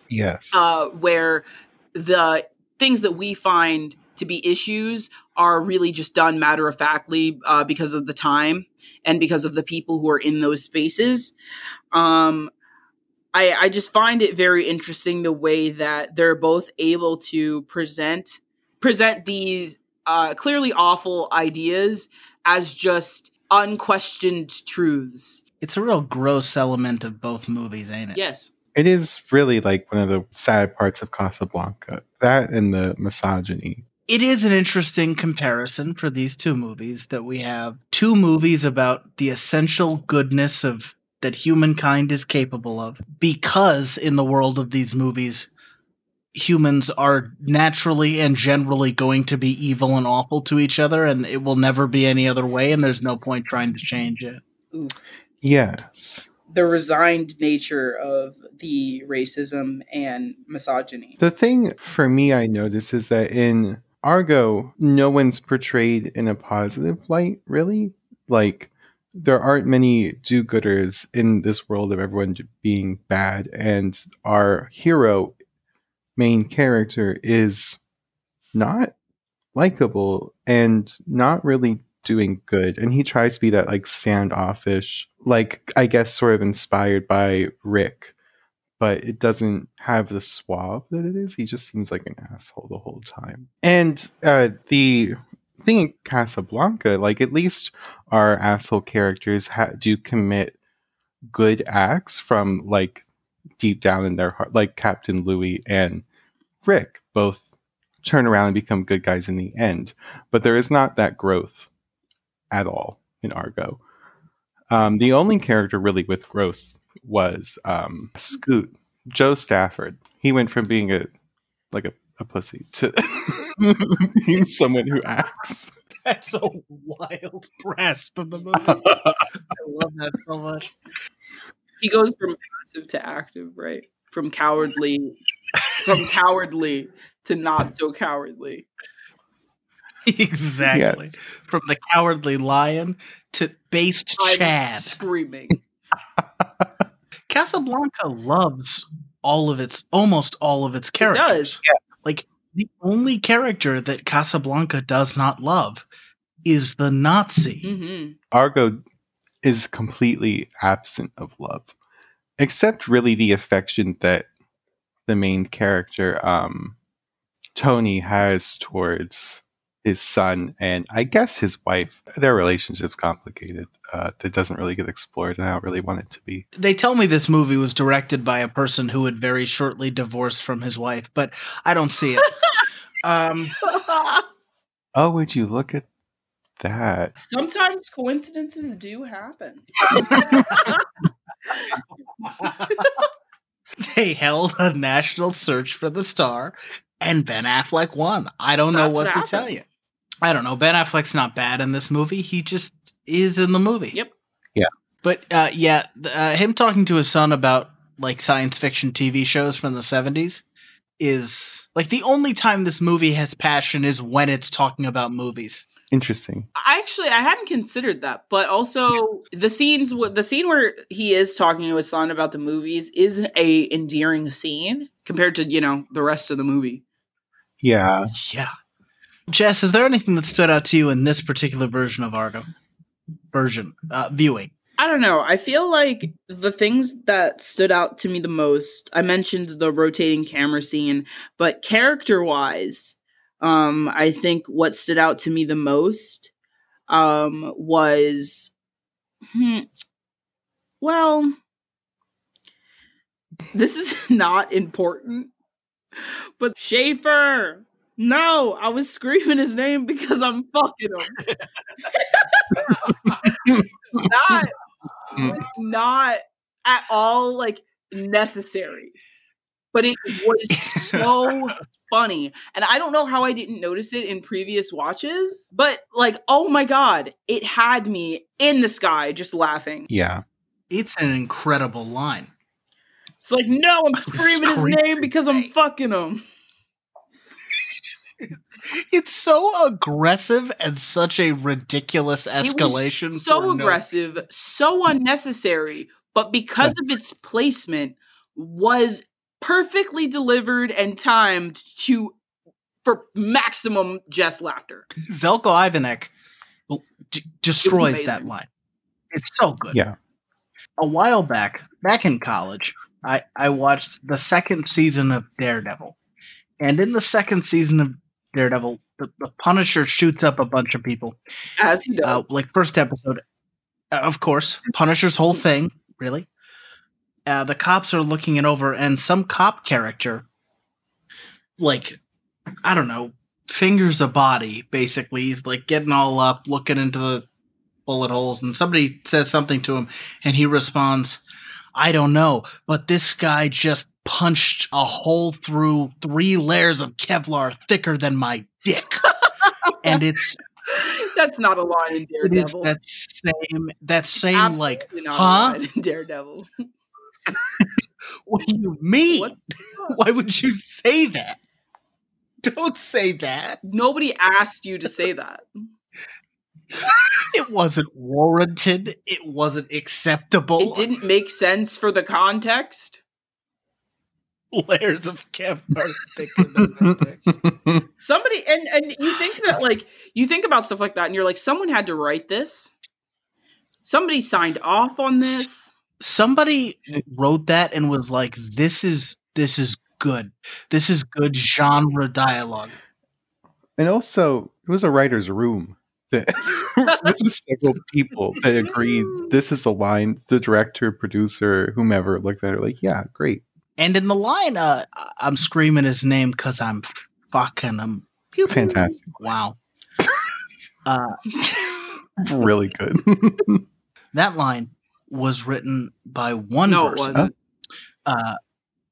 Yes. uh, where the things that we find to be issues are really just done matter of factly uh, because of the time and because of the people who are in those spaces. Um, I, I just find it very interesting the way that they're both able to present present these uh, clearly awful ideas as just unquestioned truths. It's a real gross element of both movies, ain't it? Yes. it is really like one of the sad parts of Casablanca. That and the misogyny. It is an interesting comparison for these two movies that we have two movies about the essential goodness of that humankind is capable of because in the world of these movies humans are naturally and generally going to be evil and awful to each other and it will never be any other way and there's no point trying to change it. Yes. The resigned nature of the racism and misogyny. The thing for me I notice is that in Argo, no one's portrayed in a positive light, really. Like, there aren't many do gooders in this world of everyone being bad, and our hero, main character, is not likable and not really doing good. And he tries to be that, like, standoffish, like, I guess, sort of inspired by Rick but it doesn't have the suave that it is. He just seems like an asshole the whole time. And uh, the thing in Casablanca, like at least our asshole characters ha- do commit good acts from like deep down in their heart, like Captain Louis and Rick both turn around and become good guys in the end. But there is not that growth at all in Argo. Um, the only character really with growth was um, Scoot, Joe Stafford. He went from being a like a, a pussy to being someone who acts. That's a wild grasp of the movie. I love that so much. He goes from passive to active, right? From cowardly, from cowardly to not so cowardly. Exactly. Yes. From the cowardly lion to based I'm Chad. screaming. Casablanca loves all of its almost all of its It characters. does. Like the only character that Casablanca does not love is the Nazi. hmm Argo is completely absent of love, except really the affection that the main character, um, Tony, has towards his son and I guess his wife. Their relationship's complicated. Uh, that doesn't really get explored, and I don't really want it to be. They tell me this movie was directed by a person who would very shortly divorce from his wife, but I don't see it. um, Oh, would you look at that? Sometimes coincidences do happen. they held a national search for the star, and Ben Affleck won. I don't know what, what to happened. tell you. I don't know. Ben Affleck's not bad in this movie. He just is in the movie. Yep. Yeah. But uh, yeah, th- uh, him talking to his son about like science fiction TV shows from the 70s is like the only time this movie has passion is when it's talking about movies. Interesting. I actually I hadn't considered that, but also the scenes with the scene where he is talking to his son about the movies is a endearing scene compared to you know the rest of the movie. Yeah. Yeah. Jess, is there anything that stood out to you in this particular version of Argo? Version, uh, viewing. I don't know. I feel like the things that stood out to me the most, I mentioned the rotating camera scene, but character wise, um, I think what stood out to me the most um, was, hmm, well, this is not important, but Schaefer, no, I was screaming his name because I'm fucking him. not, mm. it's not at all like necessary, but it was so funny. And I don't know how I didn't notice it in previous watches, but like, oh my God, it had me in the sky just laughing. Yeah. It's an incredible line. It's like, no, I'm I was screaming his name because I'm fucking him. It's so aggressive and such a ridiculous It was escalation. so for no- aggressive, so unnecessary, but because of its placement, was perfectly delivered and timed to for maximum Jess laughter. Željko Ivanek l- d- destroys that line. It's so good. Yeah. A while back, back in college, I, I watched the second season of Daredevil. And in the second season of Daredevil, the, the Punisher shoots up a bunch of people. As he does. Uh, like first episode, uh, of course, Punisher's whole thing, really. Uh, the cops are looking it over, and some cop character, like, I don't know, fingers a body. Basically, he's like getting all up, looking into the bullet holes, and somebody says something to him, and he responds, "I don't know, but this guy just punched a hole through three layers of Kevlar thicker than my dick." and it's That's not a line in Daredevil. that same that same like Absolutely not a huh Daredevil. what do you mean What why would you say that don't say that Nobody asked you to say that. it wasn't warranted it wasn't acceptable It didn't make sense for the context. layers of Kevlar thicker than my dick. Somebody and and you think that like you think about stuff like that and you're like someone had to write this. Somebody signed off on this. somebody wrote that and was like this is this is good this is good genre dialogue And also, it was a writer's room. That this was several people that agreed. This is the line. The director, producer, whomever looked at it like, yeah, great, and in the line uh i'm screaming his name because i'm fucking him Pew, pew. fantastic, wow uh really good. that line was written by one No, person wasn't. uh,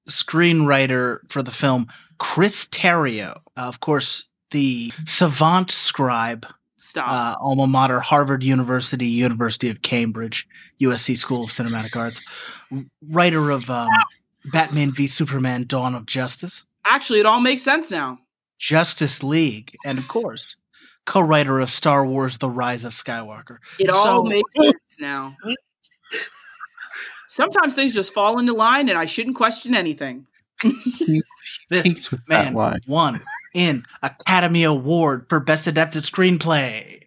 screenwriter for the film, Chris Terrio. Uh, of course, the savant scribe, Stop. uh, alma mater, Harvard University, University of Cambridge, USC School of Cinematic Arts, w- writer of um, Batman v Superman: Dawn of Justice, Actually, it all makes sense now. Justice League, and of course, co-writer of Star Wars: The Rise of Skywalker. It all So- makes sense now. Sometimes things just fall into line, and I shouldn't question anything. This with man won an Academy Award for Best Adapted Screenplay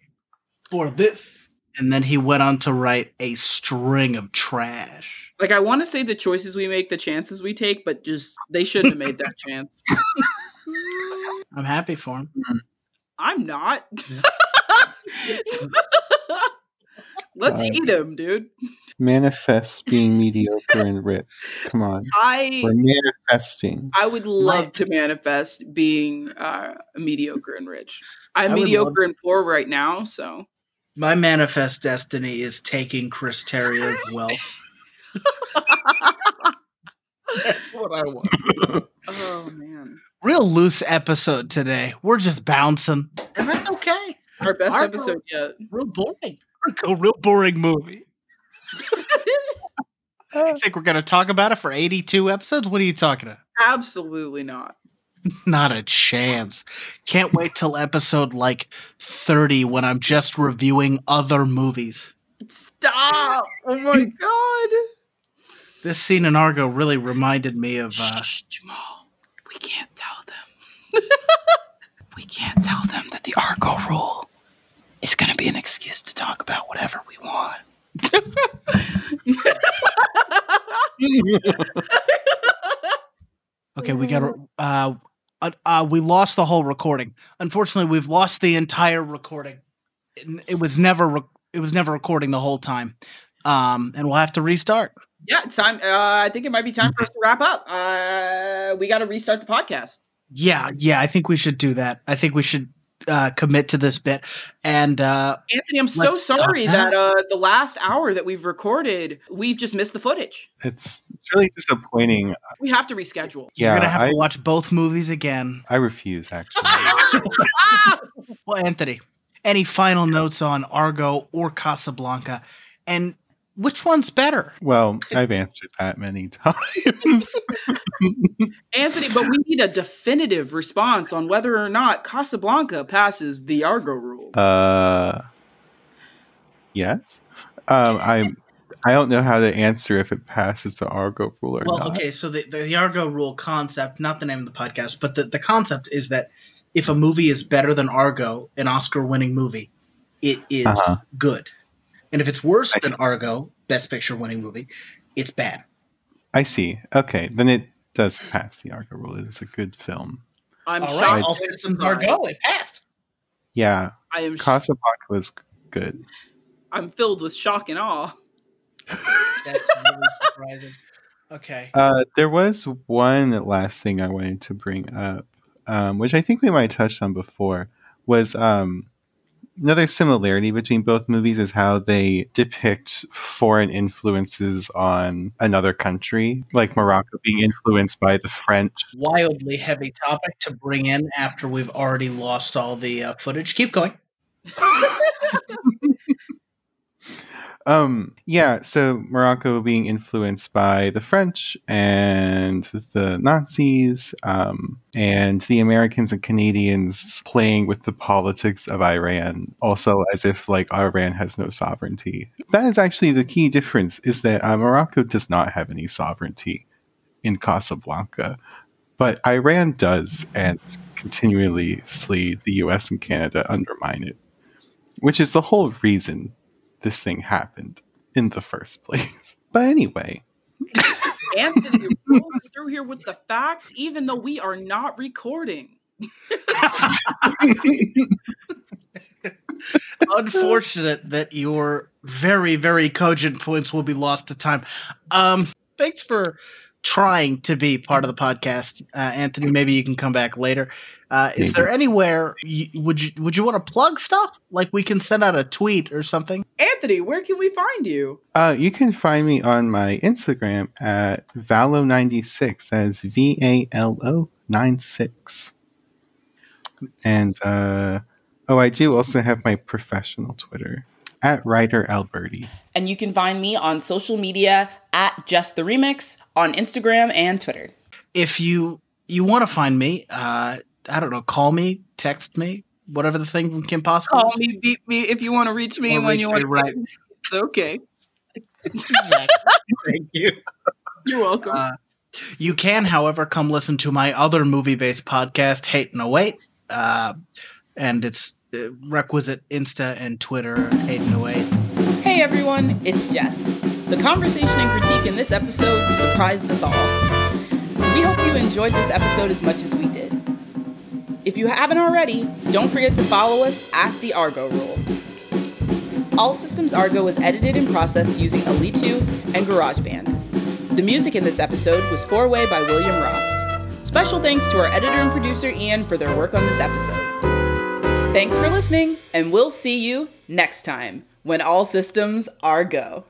for this. And then he went on to write a string of trash. Like I want to say the choices we make, the chances we take, but just they shouldn't have made that chance. I'm happy for him. I'm not. Let's eat him, dude. Manifest being mediocre and rich. Come on, I we're manifesting. I would love My- to manifest being uh, mediocre and rich. I'm I mediocre and poor right now, so My manifest destiny is taking Chris Terrio's wealth. That's what I want. oh man, Real loose episode today. We're just bouncing. And that's okay. our best Our- episode yet. Real boring. A real boring movie. I think we're going to talk about it for 82 episodes. What are you talking about? Absolutely not. Not a chance. Can't wait till episode like 30 when I'm just reviewing other movies. Stop! Oh my god. This scene in Argo really reminded me of uh Shh, Jamal. We can't tell them. we can't tell them that the Argo rule is going to be an excuse to talk about whatever we want. Okay, we got uh, uh uh we lost the whole recording. Unfortunately, we've lost the entire recording. It, it was never re- it was never recording the whole time. Um and we'll have to restart. Yeah, time. Uh, I think it might be time for us to wrap up. Uh, we got to restart the podcast. Yeah, yeah, I think we should do that. I think we should uh, commit to this bit. And uh, Anthony, I'm so sorry that. that uh, the last hour that we've recorded, we've just missed the footage. It's it's really disappointing. We have to reschedule. Yeah, you're gonna have I, to watch both movies again. I refuse actually. Well, Anthony, any final notes on Argo or Casablanca, and which one's better? well, I've answered that many times. Anthony, but we need a definitive response on whether or not Casablanca passes the Argo rule. uh, yes. Um, I'm. I don't know how to answer if it passes the Argo rule or Well, not. okay, so the, the, the Argo rule concept, not the name of the podcast, but the, the concept is that if a movie is better than Argo, an Oscar winning movie, it is Uh-huh. good. And if it's worse I than see. Argo, Best Picture winning movie, it's bad. I see. Okay, then it does pass the Argo rule. It is a good film. I'm All shocked. right, all systems are go. It passed. Yeah, I am. sh- Casablanca was good. I'm filled with shock and awe. That's really surprising. Okay. Uh, there was one last thing I wanted to bring up, um, which I think we might have touched on before, was um, another similarity between both movies is how they depict foreign influences on another country, like Morocco being influenced by the French. Wildly heavy topic to bring in after we've already lost all the uh, footage. Keep going. Um, yeah, so Morocco being influenced by the French and the Nazis, um, and the Americans and Canadians playing with the politics of Iran, also as if like Iran has no sovereignty. That is actually the key difference: is that uh, Morocco does not have any sovereignty in Casablanca, but Iran does, and continually the U.S. and Canada undermine it, which is the whole reason this thing happened in the first place. But anyway, Anthony rolls through here with the facts, even though we are not recording. Unfortunate that your very, very cogent points will be lost to time. Um, thanks for trying to be part of the podcast, uh, Anthony. Maybe you can come back later. Uh, is Maybe. there anywhere you, would you would you want to plug stuff? Like we can send out a tweet or something. Anthony, where can we find you? uh, you can find me on my Instagram at Valo96. That is V A L O 96. And uh, oh, I do also have my professional Twitter at Writer Alberti. And you can find me on social media at Just the Remix on Instagram and Twitter. If you you want to find me, uh, I don't know, call me, text me, whatever the thing from Kim Possible. Call me, beat me if you want to reach me Or when reach you me, want. right. It's okay. Exactly. Thank you. You're welcome. Uh, you can, however, come listen to my other movie based podcast, Hate and Await. Uh, and it's requisite Insta and Twitter, Hate and Await. Hey everyone, it's Jess. The conversation and critique in this episode surprised us all. We hope you enjoyed this episode as much as we did. If you haven't already, don't forget to follow us at the Argo Rule. All Systems Argo was edited and processed using Elite2 and GarageBand. The music in this episode was Four Way by William Ross. Special thanks to our editor and producer Ian for their work on this episode. Thanks for listening, and we'll see you next time when all systems are go.